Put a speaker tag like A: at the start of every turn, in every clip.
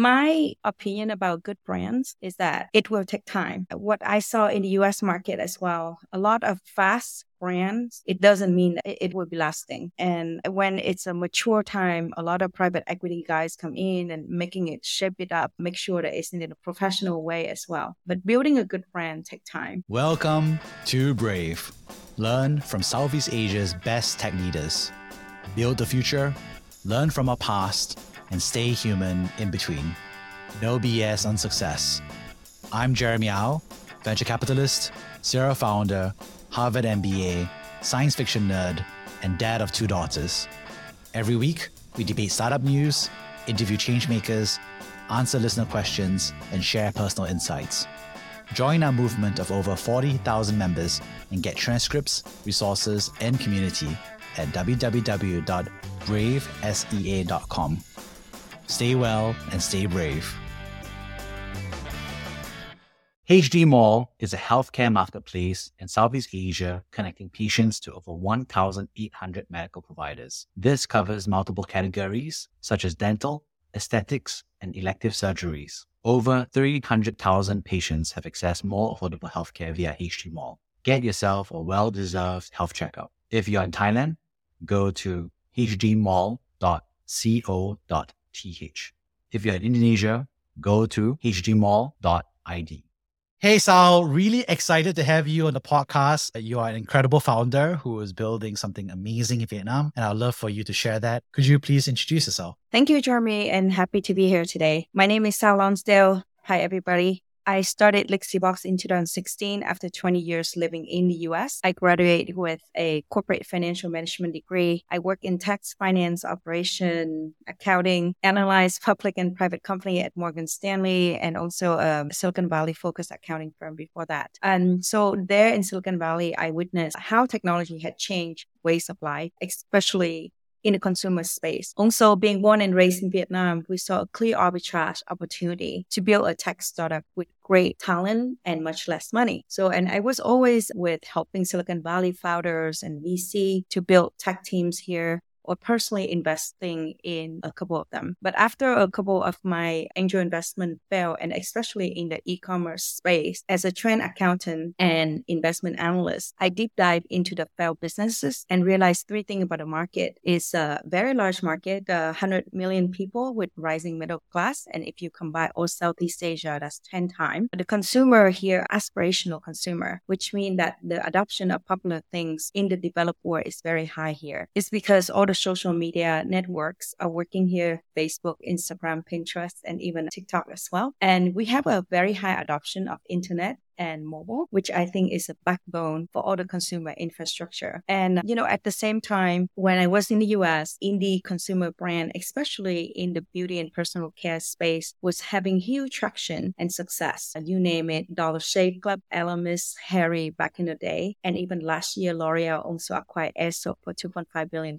A: My opinion about good brands is that it will take time. What I saw in the US market as well, a lot of fast brands, it doesn't mean it will be lasting. And when it's a mature time, a lot of private equity guys come in and making it shape it up, make sure that it's in a professional way as well. But building a good brand take time.
B: Welcome to Brave. Learn from Southeast Asia's best tech leaders. Build the future, learn from our past, and stay human in between. No BS on success. I'm Jeremy Au, venture capitalist, serial founder, Harvard MBA, science fiction nerd, and dad of two daughters. Every week, we debate startup news, interview changemakers, answer listener questions, and share personal insights. Join our movement of over 40,000 members and get transcripts, resources, and community at www.bravesea.com. Stay well and stay brave. HD Mall is a healthcare marketplace in Southeast Asia connecting patients to over 1,800 medical providers. This covers multiple categories such as dental, aesthetics, and elective surgeries. Over 300,000 patients have accessed more affordable healthcare via HD Mall. Get yourself a well deserved health checkup. If you're in Thailand, go to hdmall.co.th. If you're in Indonesia, go to hdmall.id. Hey, Sao, really excited to have you on the podcast. You are an incredible founder who is building something amazing in Vietnam, and I'd love for you to share that. Could you please introduce yourself?
A: Thank you, Jeremy, and happy to be here today. My name is Sao Lonsdale. Hi, everybody. I started Lixibox in 2016 after 20 years living in the US. I graduated with a corporate financial management degree. I work in tax, finance, operation, accounting, analyze public and private company at Morgan Stanley, and also a Silicon Valley focused accounting firm before that. And so there in Silicon Valley, I witnessed how technology had changed ways of life, especially in the consumer space. Also, being born and raised in Vietnam, we saw a clear arbitrage opportunity to build a tech startup with great talent and much less money. So, and I was always with helping Silicon Valley founders and VC to build tech teams here or personally investing in a couple of them. But after a couple of my angel investment failed, and especially in the e-commerce space, as a trend accountant and investment analyst, I deep dive into the failed businesses and realized three things about the market. It's a very large market, uh, 100 million people with rising middle class. And if you combine all Southeast Asia, that's 10 times. The consumer here, aspirational consumer, which means that the adoption of popular things in the developed world is very high here. It's because all the social media networks are working here Facebook, Instagram, Pinterest, and even TikTok as well. And we have a very high adoption of internet and mobile, which I think is a backbone for all the consumer infrastructure. And, you know, at the same time, when I was in the US, indie consumer brand, especially in the beauty and personal care space, was having huge traction and success. You name it, Dollar Shave Club, Elemis, Harry back in the day. And even last year, L'Oreal also acquired Aesop for $2.5 billion.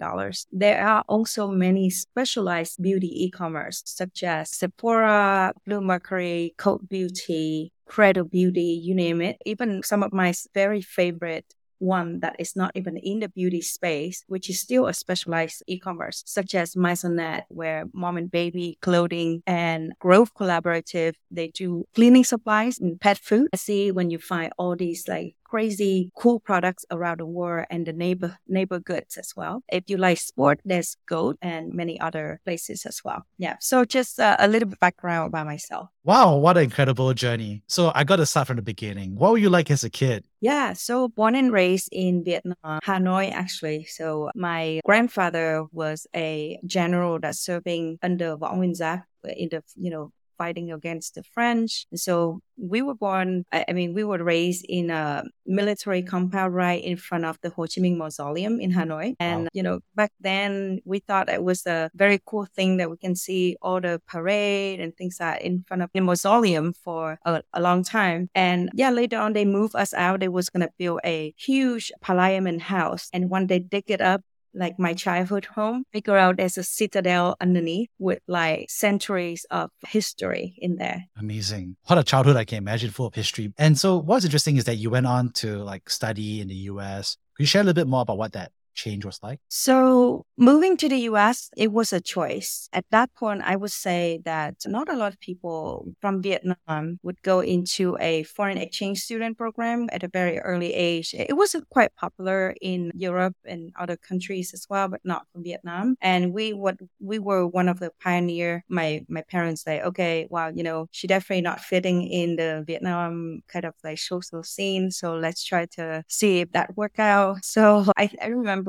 A: There are also many specialized beauty e-commerce, such as Sephora, Bluemercury, Code Beauty, Credo Beauty, you name it. Even some of my very favorite one that is not even in the beauty space, which is still a specialized e-commerce, such as Maisonette, where mom and baby clothing and Grove Collaborative, they do cleaning supplies and pet food. I see when you find all these like crazy cool products around the world and the neighbor neighbor goods as well. If you like sport, there's Goat and many other places as well. Yeah. So just uh, a little bit background about myself.
B: Wow, what an incredible journey. So I got to start from the beginning. What were you like as a kid?
A: Yeah, so born and raised in Vietnam, Hanoi actually. So my grandfather was a general that's serving under Võ Nguyên Giáp in the you know fighting against the French. So we were born, I mean, we were raised in a military compound right in front of the Ho Chi Minh Mausoleum in Hanoi. And, wow. you know, back then we thought it was a very cool thing that we can see all the parade and things like that in front of the mausoleum for a, a long time. And yeah, later on they moved us out. They was going to build a huge parliament house. And when they dig it up, like my childhood home, figure out there's a citadel underneath with like centuries of history in there.
B: Amazing. What a childhood I can imagine full of history. And so what's interesting is that you went on to like study in the US. Could you share a little bit more about what that change was like?
A: So moving to the US, it was a choice. At that point, I would say that not a lot of people from Vietnam would go into a foreign exchange student program at a very early age. It was quite popular in Europe and other countries as well, but not from Vietnam. And we what we were one of the pioneer. My my parents say, okay, well, you know, she definitely not fitting in the Vietnam kind of like social scene. So let's try to see if that work out. So I, I remember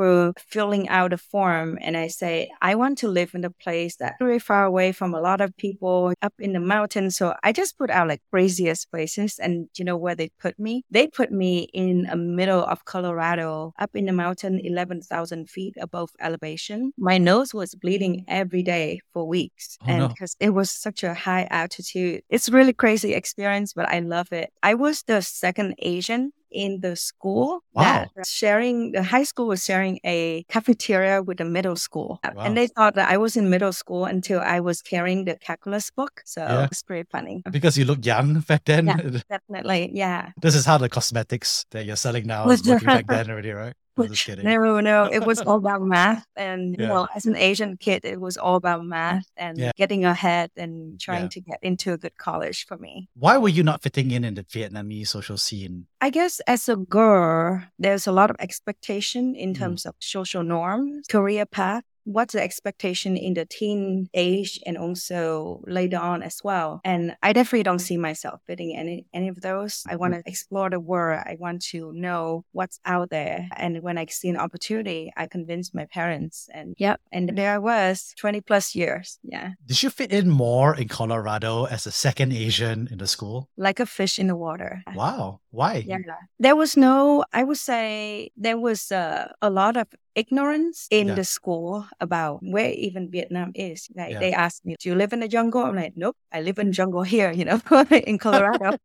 A: filling out a form and I say, I want to live in a place that's very far away from a lot of people up in the mountains. So I just put out like craziest places. And you know where they put me? They put me in the middle of Colorado, up in the mountain, 11,000 feet above elevation. My nose was bleeding every day for weeks.
B: Oh,
A: and
B: no.
A: because it was such a high altitude, it's really crazy experience, but I love it. I was the second Asian in the school
B: Wow.
A: that sharing the high school was sharing a cafeteria with the middle school
B: Wow.
A: and they thought that i was in middle school until i was carrying the calculus book so
B: Yeah.
A: it's pretty funny
B: Because you look young back then.
A: Yeah. definitely yeah
B: This is how the cosmetics that you're selling now
A: Was
B: working back then already, right? I'm just kidding.
A: no no it was all about math and
B: Yeah.
A: well as an asian kid it was all about math and
B: Yeah.
A: getting ahead and trying
B: Yeah.
A: to get into a good college for me
B: Why were you not fitting in in the Vietnamese social scene?
A: I guess as a girl, there's a lot of expectation in
B: Mm.
A: terms of social norms, career path. What's the expectation in the teen age and also later on as well? And I definitely don't see myself fitting any any of those. I want to explore the world. I want to know what's out there. And when I see an opportunity, I convince my parents. And yep, and there I was, 20 plus years. Yeah.
B: Did you fit in more in Colorado as a second Asian in the school?
A: Like a fish in the water.
B: Wow. Why?
A: Yeah. There was no, I would say, there was uh, a lot of ignorance in
B: Yeah.
A: the school about where even Vietnam is. Like
B: Yeah.
A: they asked me, "Do you live in the jungle?" I'm like, "Nope, I live in jungle here, you know, in Colorado."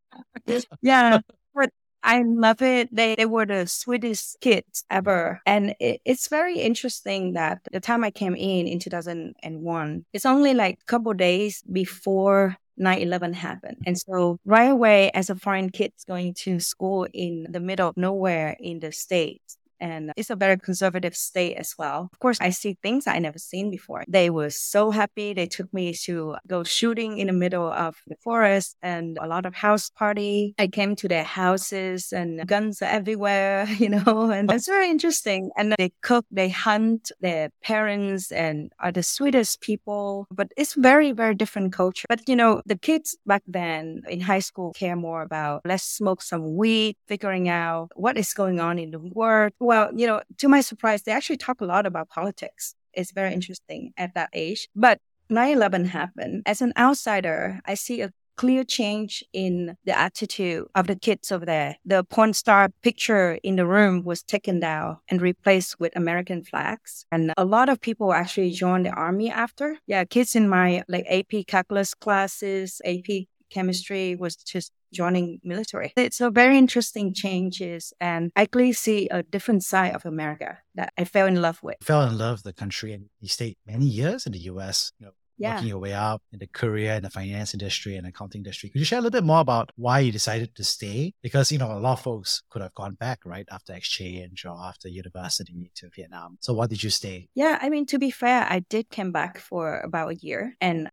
A: yeah, but I love it. They they were the sweetest kids ever, and it, it's very interesting that the time I came in in 2001, it's only like a couple days before 9-11 happened. And so right away, as a foreign kid going to school in the middle of nowhere in the States, and it's a very conservative state as well. Of course, I see things I never seen before. They were so happy. They took me to go shooting in the middle of the forest and a lot of house party. I came to their houses and guns are everywhere, you know, and oh. it's very interesting. And they cook, they hunt, their parents and are the sweetest people. But it's very, very different culture. But you know, the kids back then in high school care more about let's smoke some weed, figuring out what is going on in the world. Well, you know, to my surprise, they actually talk a lot about politics. It's very interesting at that age. But 9 11 happened. As an outsider, I see a clear change in the attitude of the kids over there. The porn star picture in the room was taken down and replaced with American flags. And a lot of people actually joined the army after. Yeah, kids in my like AP calculus classes, AP chemistry was just joining military. It's a very interesting changes and I clearly see a different side of America that I fell in love with.
B: fell in love with the country and you stayed many years in the US, you know,
A: Yeah.
B: working your way up in the career in the finance industry and accounting industry. Could you share a little bit more about why you decided to stay? Because, you know, a lot of folks could have gone back, right, after exchange or after university to Vietnam. So why did you stay?
A: Yeah, I mean, to be fair, I did come back for about a year. And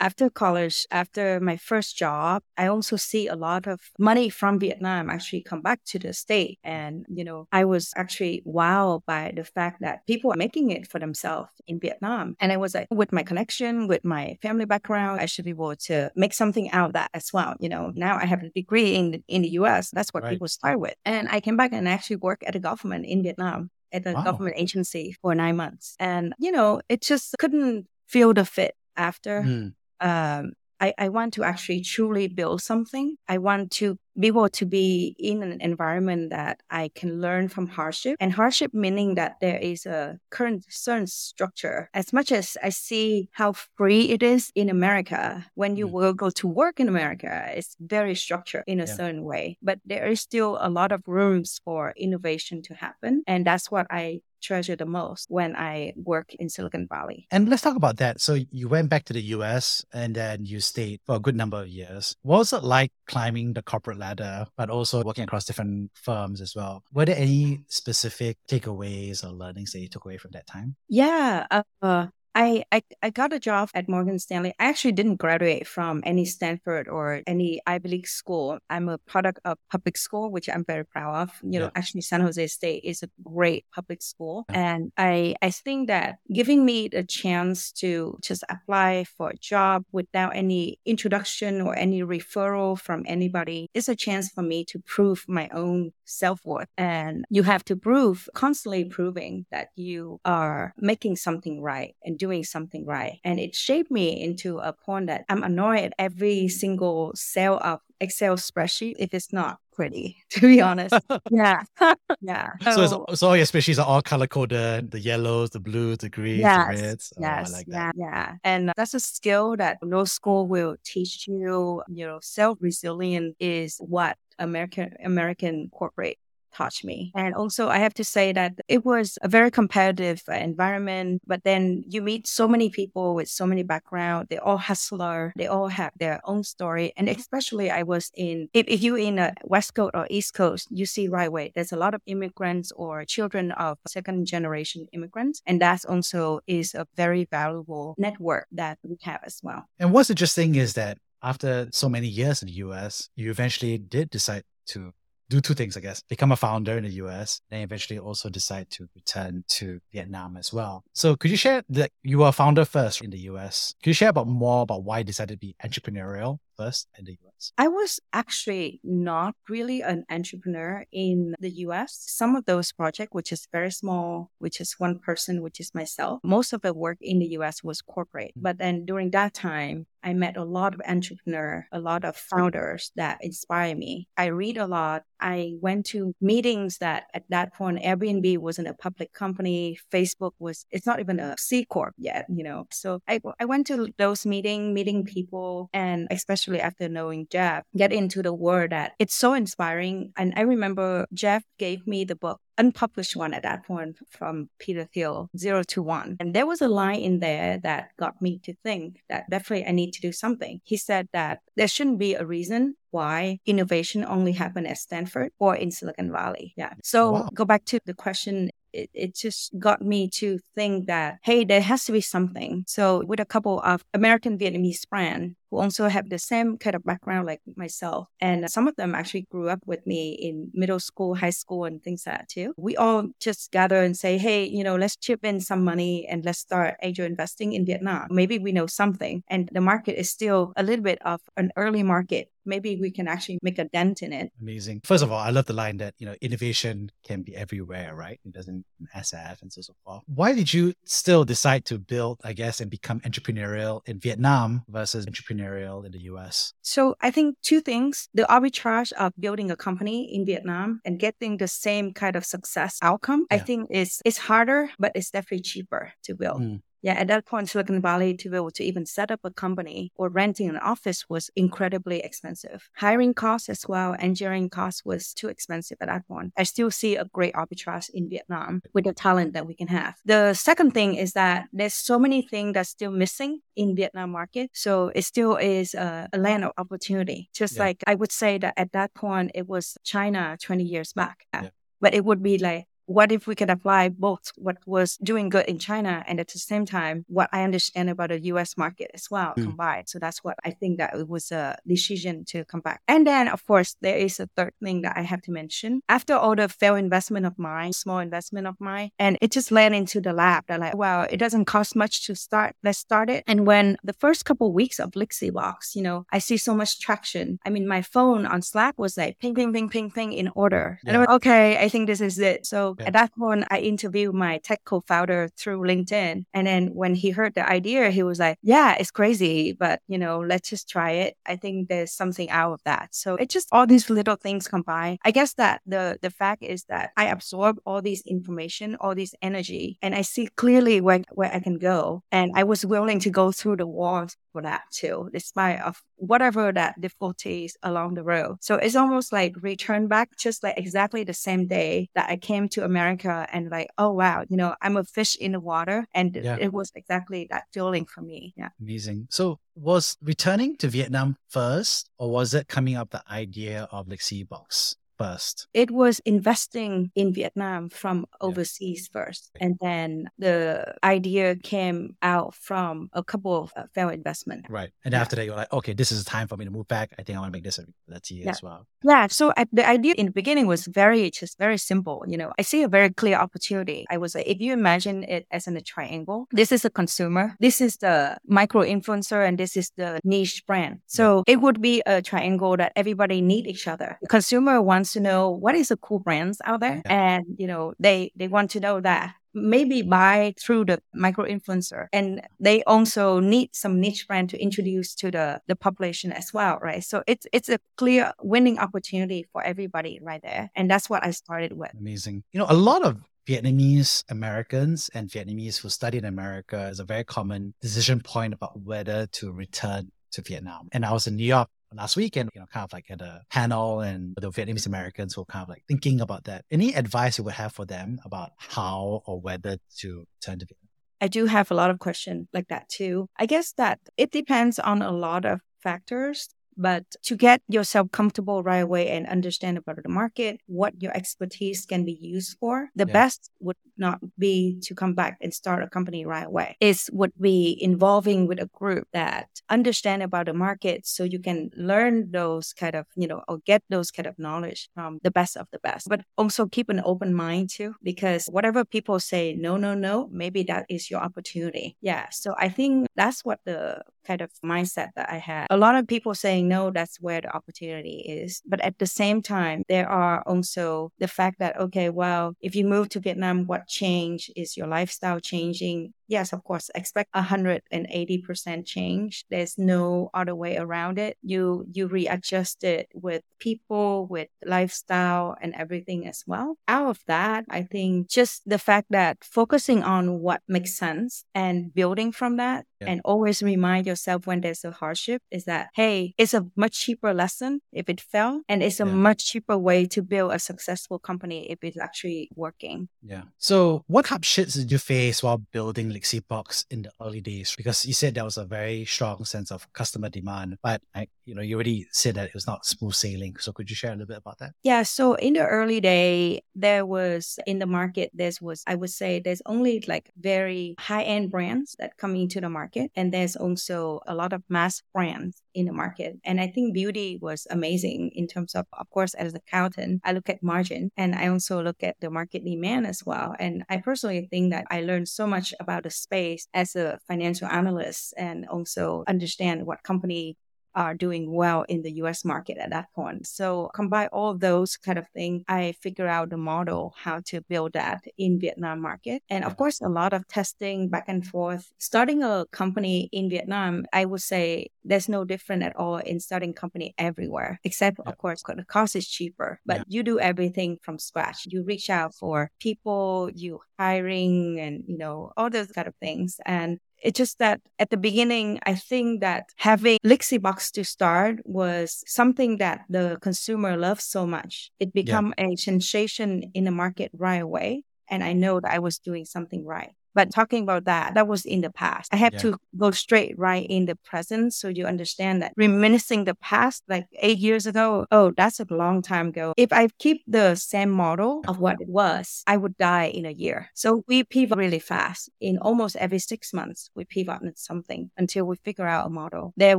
A: after college, after my first job, I also see a lot of money from Vietnam actually come back to the state. And, you know, I was actually wowed by the fact that people are making it for themselves in Vietnam. And I was like, with my connection, with my family background, I should be able to make something out of that as well. You know, now I have a degree in the, in the US. That's what
B: Right.
A: people start with. And I came back and actually work at the government in Vietnam at a
B: Wow.
A: government agency for nine months. And, you know, it just couldn't feel the fit after.
B: Hmm.
A: Um, I, I want to actually truly build something. I want to be able to be in an environment that I can learn from hardship and hardship meaning that there is a current certain structure. As much as I see how free it is in America, when you
B: Mm.
A: will go to work in America, it's very structured in a
B: Yeah.
A: certain way. But there is still a lot of rooms for innovation to happen. And that's what I treasure the most when I work in Silicon Valley.
B: And let's talk about that. So you went back to the US and then you stayed for a good number of years. What was it like climbing the corporate ladder, but also working across different firms as well? Were there any specific takeaways or learnings that you took away from that time?
A: Yeah. Uh, I, I, I got a job at Morgan Stanley. I actually didn't graduate from any Stanford or any Ivy League school. I'm a product of public school, which I'm very proud of. You yeah. know, actually San Jose State is a great public school. Yeah. And I, I think that giving me the chance to just apply for a job without any introduction or any referral from anybody is a chance for me to prove my own self-worth. And you have to prove, constantly proving that you are making something right and doing doing something right. And it shaped me into a point that I'm annoyed at every single cell of Excel spreadsheet if it's not pretty, to be honest. yeah. yeah.
B: So, so, so all your spreadsheets are all color coded the yellows, the blues, the greens, yes, the reds.
A: Oh, yes. Like yeah. Yeah. And that's a skill that no school will teach you. You know, self resilience is what American American corporate touched me. And also, I have to say that it was a very competitive uh, environment, but then you meet so many people with so many background. They all hustler. They all have their own story. And especially I was in, if, if you're in a West Coast or East Coast, you see right away, there's a lot of immigrants or children of second generation immigrants. And that also is a very valuable network that we have as well.
B: And what's interesting is that after so many years in the US, you eventually did decide to do two things, I guess. Become a founder in the US, then eventually also decide to return to Vietnam as well. So could you share that you were a founder first in the US? Could you share about more about why you decided to be entrepreneurial first in the US?
A: I was actually not really an entrepreneur in the US. Some of those projects, which is very small, which is one person, which is myself, most of the work in the US was corporate. Mm-hmm. But then during that time, I met a lot of entrepreneurs, a lot of founders that inspire me. I read a lot. I went to meetings that at that point Airbnb wasn't a public company. Facebook was, it's not even a C Corp yet, you know. So I, I went to those meetings, meeting people, and especially after knowing Jeff, get into the world that it's so inspiring. And I remember Jeff gave me the book unpublished one at that point from Peter Thiel, Zero to One. And there was a line in there that got me to think that definitely I need to do something. He said that there shouldn't be a reason why innovation only happen at Stanford or in Silicon Valley. Yeah. So wow. go back to the question it, it just got me to think that, hey, there has to be something. So with a couple of American Vietnamese brand who also have the same kind of background like myself. And some of them actually grew up with me in middle school, high school, and things like that too. We all just gather and say, hey, you know, let's chip in some money and let's start angel investing in Vietnam. Maybe we know something. And the market is still a little bit of an early market maybe we can actually make a dent in it.
B: Amazing. First of all, I love the line that, you know, innovation can be everywhere, right? It doesn't SF and so, so forth. Why did you still decide to build, I guess, and become entrepreneurial in Vietnam versus entrepreneurial in the US?
A: So I think two things. The arbitrage of building a company in Vietnam and getting the same kind of success outcome, yeah. I think is it's harder, but it's definitely cheaper to build. Mm. Yeah, at that point, Silicon Valley to be able to even set up a company or renting an office was incredibly expensive. Hiring costs as well, engineering costs was too expensive at that point. I still see a great arbitrage in Vietnam with the talent that we can have. The second thing is that there's so many things that's still missing in Vietnam market. So it still is a, a land of opportunity. Just yeah. like I would say that at that point, it was China 20 years back. Yeah. But it would be like what if we could apply both what was doing good in China and at the same time what I understand about the US market as well mm. combined. So that's what I think that it was a decision to come back. And then of course there is a third thing that I have to mention. After all the failed investment of mine, small investment of mine, and it just led into the lab that like, well, it doesn't cost much to start. Let's start it. And when the first couple of weeks of Lixibox, you know, I see so much traction. I mean, my phone on Slack was like ping, ping, ping, ping, ping in order. Yeah. And I was, okay, I think this is it. So At that point, I interviewed my tech co-founder through LinkedIn. And then when he heard the idea, he was like, yeah, it's crazy, but you know, let's just try it. I think there's something out of that. So it's just all these little things combined. I guess that the, the fact is that I absorb all these information, all this energy, and I see clearly where, where I can go. And I was willing to go through the walls for that too, despite of whatever that difficulties along the road. So it's almost like return back just like exactly the same day that I came to America and like, oh wow, you know, I'm a fish in the water. And yeah. it was exactly that feeling for me. Yeah.
B: Amazing. So was returning to Vietnam first or was it coming up the idea of Lixibox? First?
A: It was investing in Vietnam from overseas yeah. first. And then the idea came out from a couple of uh, failed investment.
B: Right. And yeah. after that, you're like, okay, this is the time for me to move back. I think I want to make this a that's yeah. as well.
A: Yeah. So I, the idea in the beginning was very, just very simple. You know, I see a very clear opportunity. I was like, if you imagine it as in a triangle, this is a consumer, this is the micro influencer, and this is the niche brand. So it would be a triangle that everybody need each other. The consumer wants wants to know what is the cool brands out there, yeah. and you know they they want to know that maybe buy through the micro influencer and they also need some niche brand to introduce to the the population as well right so it's it's a clear winning opportunity for everybody right there and that's what i started with
B: amazing you know a lot of Vietnamese Americans and Vietnamese who study in America is a very common decision point about whether to return to Vietnam. And I was in New York last weekend, you know, kind of like at a panel and the Vietnamese Americans were kind of like thinking about that. Any advice you would have for them about how or whether to turn to Vietnam?
A: I do have a lot of questions like that too. I guess that it depends on a lot of factors. But to get yourself comfortable right away and understand about the market, what your expertise can be used for, the yeah. best would not be to come back and start a company right away. It would be involving with a group that understand about the market so you can learn those kind of, you know, or get those kind of knowledge from the best of the best. But also keep an open mind too, because whatever people say, no, no, no, maybe that is your opportunity. Yeah. So I think that's what the kind of mindset that I had. A lot of people saying, no, that's where the opportunity is. But at the same time, there are also the fact that, okay, well, if you move to Vietnam, what change is your lifestyle changing? Yes, of course, expect 180% change. There's no other way around it. You you readjust it with people, with lifestyle and everything as well. Out of that, I think just the fact that focusing on what makes sense and building from that yeah. and always remind yourself when there's a hardship is that hey, it's a much cheaper lesson if it fell and it's a yeah. much cheaper way to build a successful company if it's actually working.
B: Yeah. So what hardships did you face while building Lixibox in the early days? Because you said there was a very strong sense of customer demand, but I, you know, you already said that it was not smooth sailing. So could you share a little bit about that?
A: Yeah. So in the early day, there was in the market, there was, I would say, there's only like very high end brands that come into the market, and there's also a lot of mass brands in the market. And I think beauty was amazing in terms of, of course, as an accountant, I look at margin and I also look at the market demand as well. And I personally think that I learned so much about the space as a financial analyst and also understand what company are doing well in the US market at that point. So combine all those kind of things, I figure out the model how to build that in Vietnam market. And of course, a lot of testing back and forth. Starting a company in Vietnam, I would say there's no different at all in starting company everywhere, except of course the cost is cheaper, but yeah. you do everything from scratch. You reach out for people, you hiring and, you know, all those kind of things. And it's just that at the beginning, I think that having Lixibox to start was something that the consumer loves so much. It became yeah. a sensation in the market right away. And I know that I was doing something right. But talking about that, that was in the past. I have yeah. to go straight right in the present so you understand that reminiscing the past, like eight years ago, oh, that's a long time ago. If I keep the same model of what it was, I would die in a year. So we pivot really fast. In almost every six months, we pivot on something until we figure out a model. There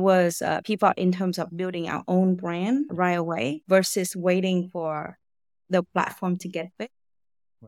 A: was a pivot in terms of building our own brand right away versus waiting for the platform to get big.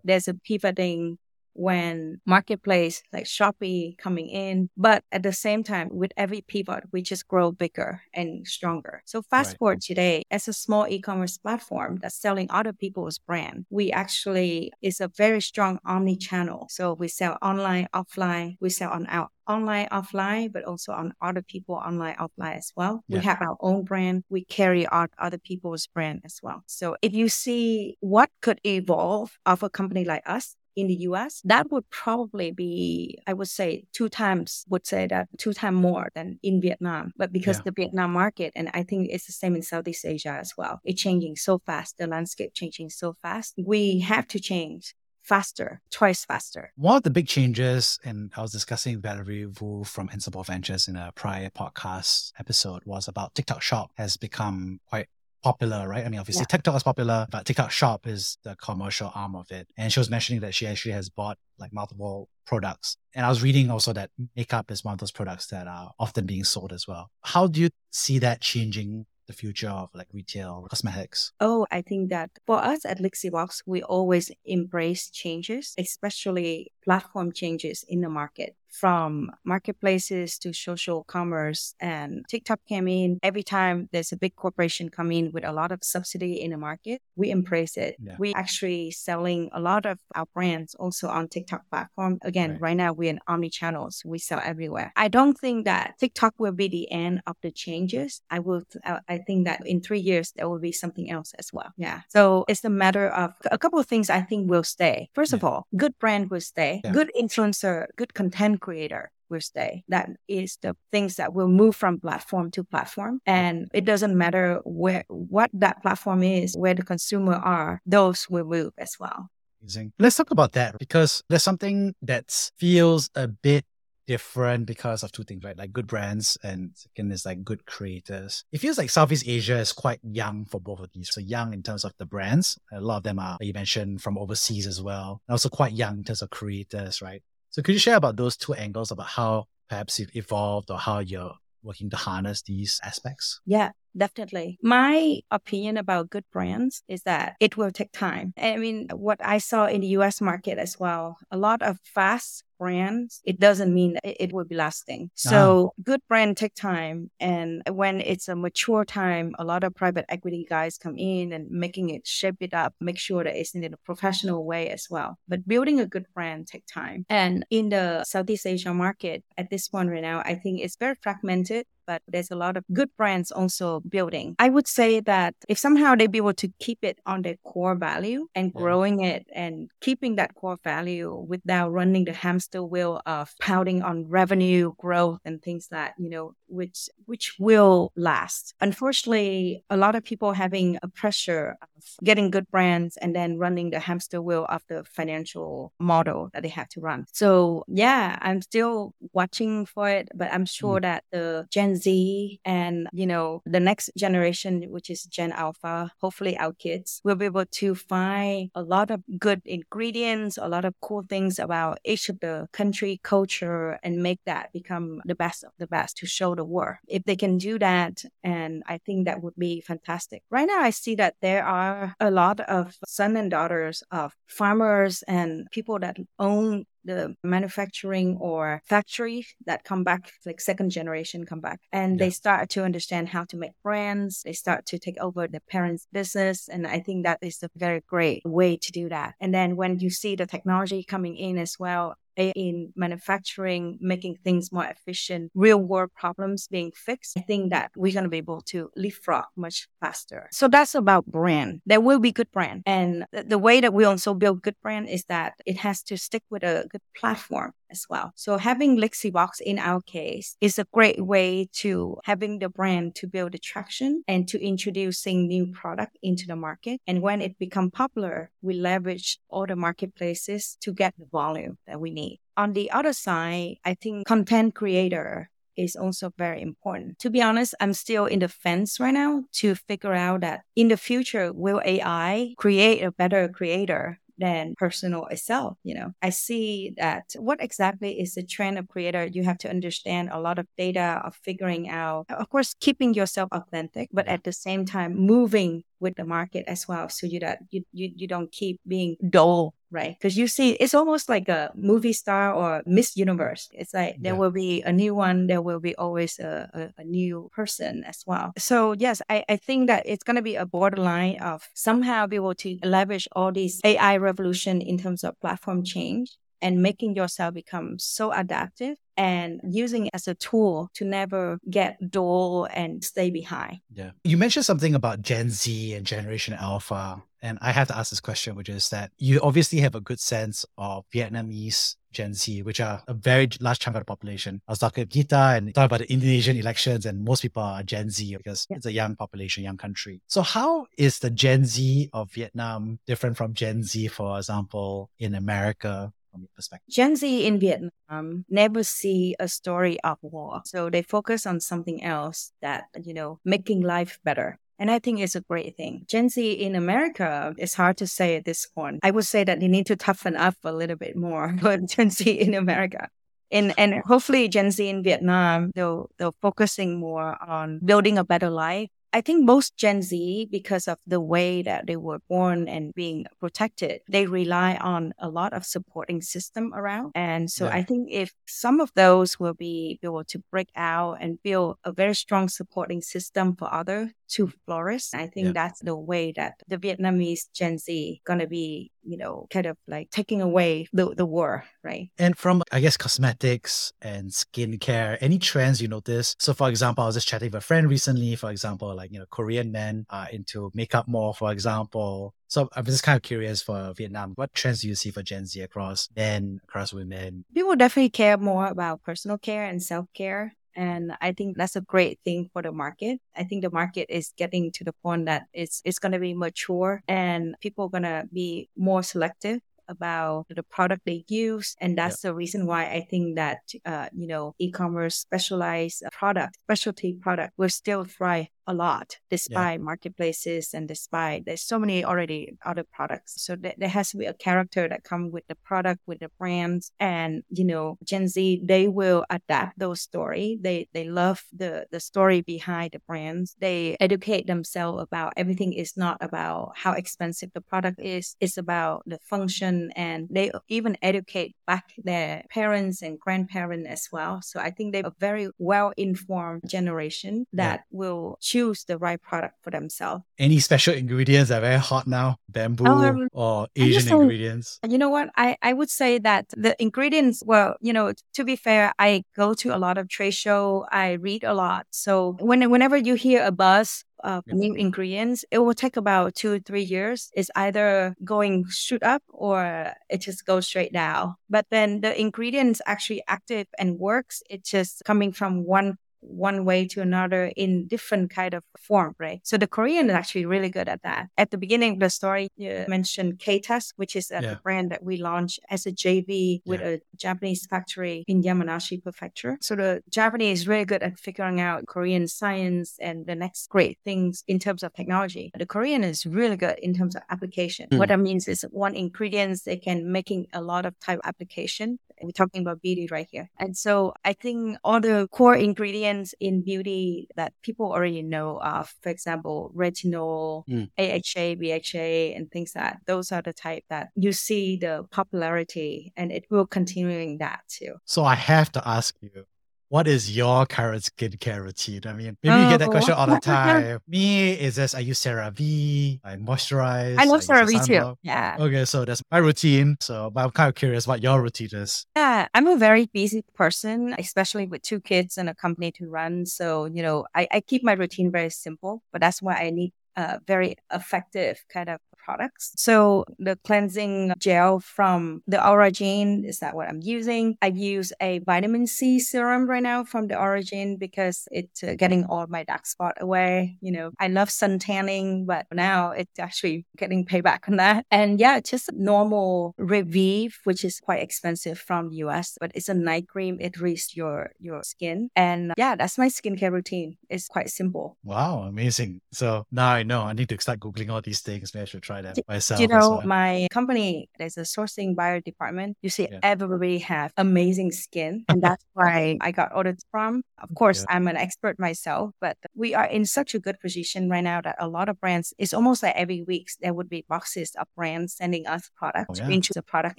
A: There's a pivoting when marketplace like Shopee coming in. But at the same time, with every pivot, we just grow bigger and stronger. So fast right. forward today, as a small e-commerce platform that's selling other people's brand, we actually is a very strong omni-channel. So we sell online, offline, we sell on our online, offline, but also on other people online, offline as well. Yeah. We have our own brand. We carry out other people's brand as well. So if you see what could evolve of a company like us, in the US, that would probably be, I would say, two times, would say that two times more than in Vietnam. But because yeah. the Vietnam market, and I think it's the same in Southeast Asia as well, it's changing so fast, the landscape changing so fast, we have to change faster, twice faster.
B: One of the big changes, and I was discussing Valerie Vu from Ensemble Ventures in a prior podcast episode, was about TikTok Shop has become quite popular, right? I mean, obviously yeah. TikTok is popular, but TikTok Shop is the commercial arm of it. And she was mentioning that she actually has bought like multiple products. And I was reading also that makeup is one of those products that are often being sold as well. How do you see that changing the future of like retail cosmetics?
A: Oh, I think that for us at Lixibox, we always embrace changes, especially platform changes in the market from marketplaces to social commerce and TikTok came in. Every time there's a big corporation come in with a lot of subsidy in the market, we embrace it. Yeah. We actually selling a lot of our brands also on TikTok platform. Again, right, right now we're in omni channels. We sell everywhere. I don't think that TikTok will be the end of the changes. I will, uh, I think that in three years, there will be something else as well. Yeah. So it's a matter of a couple of things I think will stay. First yeah. of all, good brand will stay, yeah. good influencer, good content creator will stay. That is the things that will move from platform to platform. And it doesn't matter where what that platform is, where the consumer are, those will move as well.
B: Amazing. Let's talk about that because there's something that feels a bit different because of two things, right? Like good brands and second is like good creators. It feels like Southeast Asia is quite young for both of these. So young in terms of the brands. A lot of them are, you mentioned, from overseas as well. And also quite young in terms of creators, right? So could you share about those two angles about how perhaps you've evolved or how you're working to harness these aspects?
A: Yeah, definitely. My opinion about good brands is that it will take time. I mean, what I saw in the US market as well, a lot of fast brands, it doesn't mean it will be lasting. Ah. So good brand take time. And when it's a mature time, a lot of private equity guys come in and making it shape it up, make sure that it's in a professional way as well. But building a good brand take time. And in the Southeast Asia market at this point right now, I think it's very fragmented but there's a lot of good brands also building. I would say that if somehow they be able to keep it on their core value and growing yeah. it and keeping that core value without running the hamster wheel of pounding on revenue growth and things that, you know, which which will last. Unfortunately, a lot of people having a pressure of getting good brands and then running the hamster wheel of the financial model that they have to run. So yeah, I'm still watching for it, but I'm sure mm. that the Gen Z and you know the next generation, which is Gen Alpha, hopefully our kids will be able to find a lot of good ingredients, a lot of cool things about each of the country culture and make that become the best of the best to show the world. If they can do that, and I think that would be fantastic. Right now, I see that there are a lot of son and daughters of farmers and people that own the manufacturing or factory that come back, like second generation come back, and yeah. they start to understand how to make brands. They start to take over the parents' business. And I think that is a very great way to do that. And then when you see the technology coming in as well, in manufacturing, making things more efficient, real world problems being fixed, I think that we're going to be able to leapfrog much faster. So that's about brand. There will be good brand. And the way that we also build good brand is that it has to stick with a good platform as well. So having Lixibox in our case is a great way to having the brand to build attraction and to introducing new product into the market. And when it become popular, we leverage all the marketplaces to get the volume that we need. On the other side, I think content creator is also very important. To be honest, I'm still in the fence right now to figure out that in the future, will AI create a better creator than personal itself. You know, I see that what exactly is the trend of creator? You have to understand a lot of data of figuring out, of course, keeping yourself authentic, but at the same time, moving with the market as well so you that you, you, you don't keep being dull. Right because you see it's almost like a movie star or miss universe. It's like there yeah. will be a new one there will be always a, a, a new person as well. So yes I, I think that it's going to be a borderline of somehow be able to leverage all these ai revolution in terms of platform change and making yourself become so adaptive and using it as a tool to never get dull and stay behind.
B: Yeah. You mentioned something about Gen Z and Generation Alpha And I have to ask this question, which is that you obviously have a good sense of Vietnamese Gen Z, which are a very large chunk of the population. I was talking with Gita and talking about the Indonesian elections, and most people are Gen Z because yeah. it's a young population, young country. So, how is the Gen Z of Vietnam different from Gen Z, for example, in America? From your perspective?
A: Gen Z in Vietnam never see a story of war. So they focus on something else that, you know, making life better. And I think it's a great thing. Gen Z in America, it's hard to say at this point. I would say that they need to toughen up a little bit more for Gen Z in America. And, and hopefully Gen Z in Vietnam, they'll, they'll focusing more on building a better life I think most Gen Z, because of the way that they were born and being protected, they rely on a lot of supporting system around. And so yeah. I think if some of those will be able to break out and build a very strong supporting system for others to flourish, I think yeah. that's the way that the Vietnamese Gen Z gonna be you know, kind of like taking away the, the war, right?
B: And from, I guess, cosmetics and skincare, any trends you notice? So, for example, I was just chatting with a friend recently, for example, like, you know, Korean men are into makeup more, for example. So I'm just kind of curious for Vietnam, what trends do you see for Gen Z across men, across women?
A: People definitely care more about personal care and self care. And I think that's a great thing for the market. I think the market is getting to the point that it's, it's going to be mature and people are going to be more selective about the product they use. And that's the reason why I think that, uh, you know, e-commerce specialized product, specialty product will still thrive a lot despite yeah. marketplaces and despite there's so many already other products. So th- there has to be a character that come with the product with the brands and you know gen z they will adapt those story. They they love the the story behind the brands. They educate themselves about everything is not about how expensive the product is. It's about the function and they even educate back their parents and grandparents as well. So i think they're a very well informed generation that yeah. will choose the right product for themselves.
B: Any special ingredients that are very hot now? Bamboo um, or Asian ingredients?
A: You know what? I, I would say that the ingredients, well, you know, to be fair, I go to a lot of trade show. I read a lot. So when, whenever you hear a buzz of new ingredients, it will take about two three years. It's either going shoot up or it just goes straight down. But then the ingredients actually active and works. It's just coming from one one way to another in different kind of form, right? So the Korean is actually really good at that. At the beginning of the story, you mentioned K-Test, which is a yeah. brand that we launched as a JV with yeah. a Japanese factory in Yamanashi Prefecture. So the Japanese is really good at figuring out Korean science and the next great things in terms of technology. The Korean is really good in terms of application. Mm. What that means is one ingredients they can making a lot of type application. We're talking about beauty right here. And so I think all the core ingredients in beauty that people already know of. For example, retinol, mm. AHA, BHA, and things that those are the type that you see the popularity and it will continuing that too.
B: So I have to ask you, what is your current skincare routine? I mean, maybe you uh, get that question all the time. Me is this I use CeraVe, I moisturize.
A: I love CeraVe too. Yeah.
B: Okay, so that's my routine. So but I'm kind of curious what your routine is.
A: Yeah, I'm a very busy person, especially with two kids and a company to run. So, you know, I, I keep my routine very simple, but that's why I need a very effective kind of products. So the cleansing gel from the Origin is that what I'm using. I use a vitamin C serum right now from the Origin because it's uh, getting all my dark spot away. You know, I love sun tanning, but now it's actually getting payback on that. And yeah, just normal Revive, which is quite expensive from the US, but it's a night cream. It reads your your skin. And yeah, that's my skincare routine. It's quite simple.
B: Wow, amazing. So now I know I need to start Googling all these things. Maybe I should try try that myself.
A: You know, my company, there's a sourcing buyer department. You see, yeah. everybody have amazing skin. And that's why I got audits from. Of course, yeah. I'm an expert myself, but we are in such a good position right now that a lot of brands, it's almost like every week there would be boxes of brands sending us oh, products oh, yeah. into the product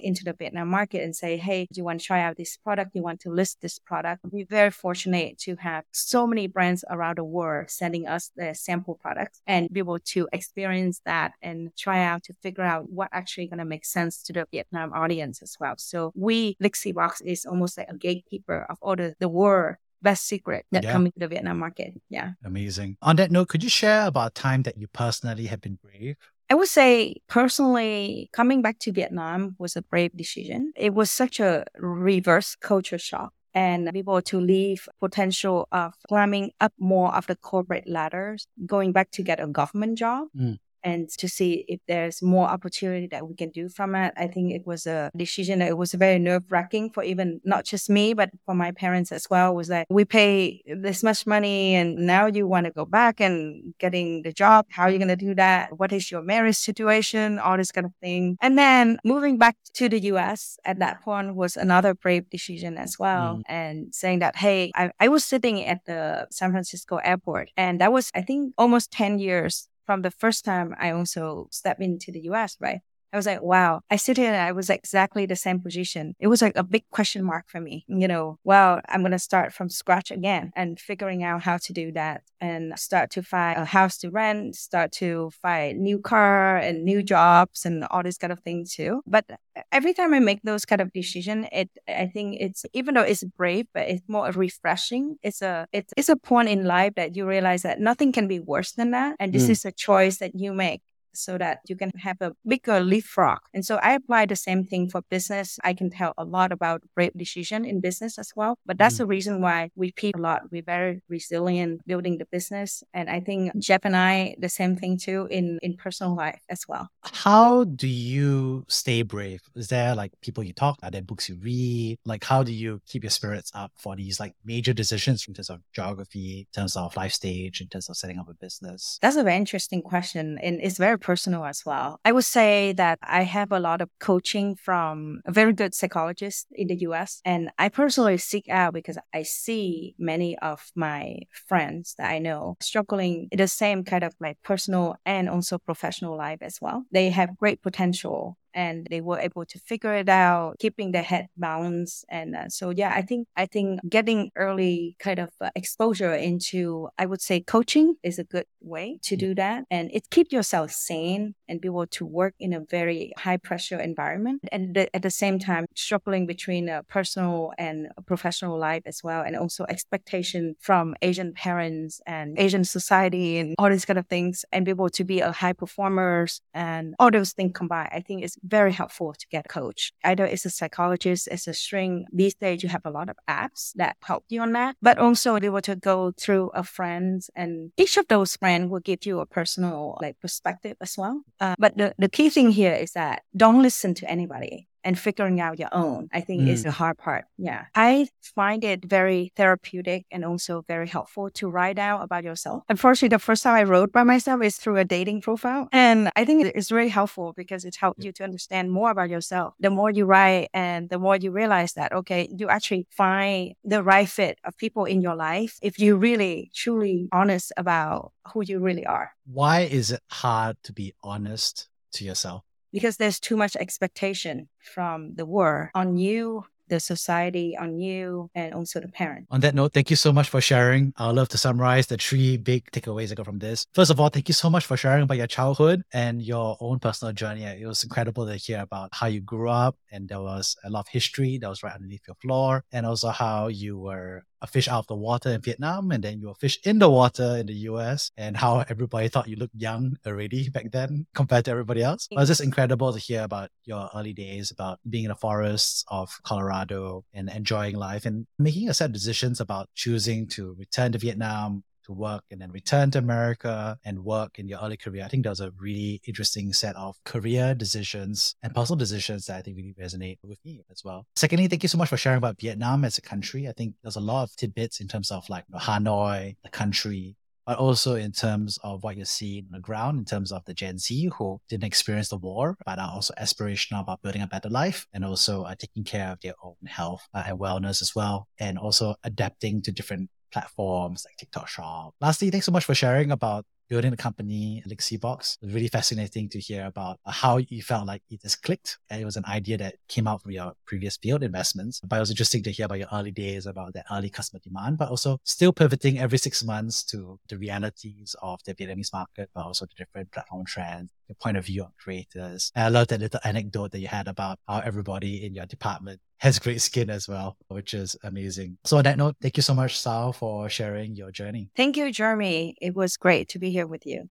A: into the Vietnam market and say, hey, do you want to try out this product? Do you want to list this product? We're very fortunate to have so many brands around the world sending us the sample products and be able to experience that and try out to figure out what actually going to make sense to the Vietnam audience as well. So we, Lixibox is almost like a gatekeeper of all the, the world best secret that yeah. coming to the Vietnam market. Yeah.
B: Amazing. On that note, could you share about a time that you personally have been brave
A: I would say personally, coming back to Vietnam was a brave decision. It was such a reverse culture shock and people to leave potential of climbing up more of the corporate ladders, going back to get a government job. Mm and to see if there's more opportunity that we can do from it. I think it was a decision that it was very nerve wracking for even not just me, but for my parents as well. Was that we pay this much money and now you want to go back and getting the job. How are you going to do that? What is your marriage situation? All this kind of thing. And then moving back to the US at that point was another brave decision as well. Mm. And saying that, hey, I, I was sitting at the San Francisco airport and that was, I think, almost 10 years from the first time I also stepped into the US, right? I was like, wow, I sit here and I was exactly the same position. It was like a big question mark for me. You know, well, I'm going to start from scratch again and figuring out how to do that and start to find a house to rent, start to find new car and new jobs and all this kind of thing too. But every time I make those kind of decision, it, I think it's, even though it's brave, but it's more refreshing. It's a, it's, it's a point in life that you realize that nothing can be worse than that. And this mm. is a choice that you make so that you can have a bigger leapfrog. And so I apply the same thing for business. I can tell a lot about brave decision in business as well. But that's mm. the reason why we peak a lot. We're very resilient building the business. And I think Jeff and I, the same thing too in, in personal life as well.
B: How do you stay brave? Is there like people you talk, are there books you read? Like how do you keep your spirits up for these like major decisions in terms of geography, in terms of life stage, in terms of setting up a business?
A: That's a very interesting question. And it's very personal as well. I would say that I have a lot of coaching from a very good psychologist in the US. And I personally seek out because I see many of my friends that I know struggling in the same kind of like personal and also professional life as well. They have great potential and they were able to figure it out, keeping their head balanced. And uh, so, yeah, I think I think getting early kind of uh, exposure into, I would say, coaching is a good way to do that, and it keeps yourself sane and be able to work in a very high pressure environment, and at the same time struggling between a personal and professional life as well, and also expectation from Asian parents and Asian society and all these kind of things, and be able to be a high performers and all those things combined. I think it's very helpful to get a coach. Either it's a psychologist, it's a string. These days, you have a lot of apps that help you on that, but also be able to go through a friend and each of those friends will give you a personal like perspective as well. Uh, but the, the key thing here is that don't listen to anybody and figuring out your own, I think mm. is the hard part. Yeah. I find it very therapeutic and also very helpful to write out about yourself. Unfortunately, the first time I wrote by myself is through a dating profile. And I think it's very helpful because it helps you to understand more about yourself. The more you write and the more you realize that, okay, you actually find the right fit of people in your life if you really truly honest about who you really are.
B: Why is it hard to be honest to yourself?
A: Because there's too much expectation from the war on you the society on you and also the parent.
B: On that note, thank you so much for sharing. I'd love to summarize the three big takeaways I got from this. First of all, thank you so much for sharing about your childhood and your own personal journey. It was incredible to hear about how you grew up and there was a lot of history that was right underneath your floor and also how you were a fish out of the water in Vietnam, and then you were fish in the water in the US, and how everybody thought you looked young already back then compared to everybody else. It was just incredible to hear about your early days, about being in the forests of Colorado and enjoying life and making a set of decisions about choosing to return to Vietnam, to work and then return to America and work in your early career. I think that was a really interesting set of career decisions and personal decisions that I think really resonate with me as well. Secondly, thank you so much for sharing about Vietnam as a country. I think there's a lot of tidbits in terms of like Hanoi, the country, but also in terms of what you see on the ground, in terms of the Gen Z who didn't experience the war, but are also aspirational about building a better life and also uh, taking care of their own health uh, and wellness as well, and also adapting to different platforms like TikTok Shop. Lastly, thanks so much for sharing about building the company Lixibox. It was really fascinating to hear about how you felt like it just clicked. And it was an idea that came out from your previous field investments. But it was interesting to hear about your early days, about that early customer demand, but also still pivoting every six months to the realities of the Vietnamese market, but also the different platform trends, your point of view on creators. And I love that little anecdote that you had about how everybody in your department has great skin as well, which is amazing. So on that note, thank you so much, Sao, for sharing your journey.
A: Thank you, Jeremy. It was great to be here with you.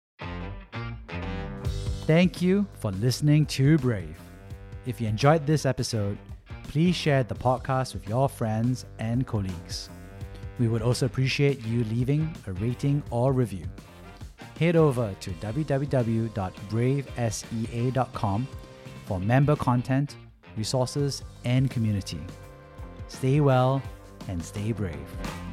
B: Thank you for listening to Brave. If you enjoyed this episode, please share the podcast with your friends and colleagues. We would also appreciate you leaving a rating or review. Head over to www.bravesea.com for member content, resources, and community. Stay well and stay brave.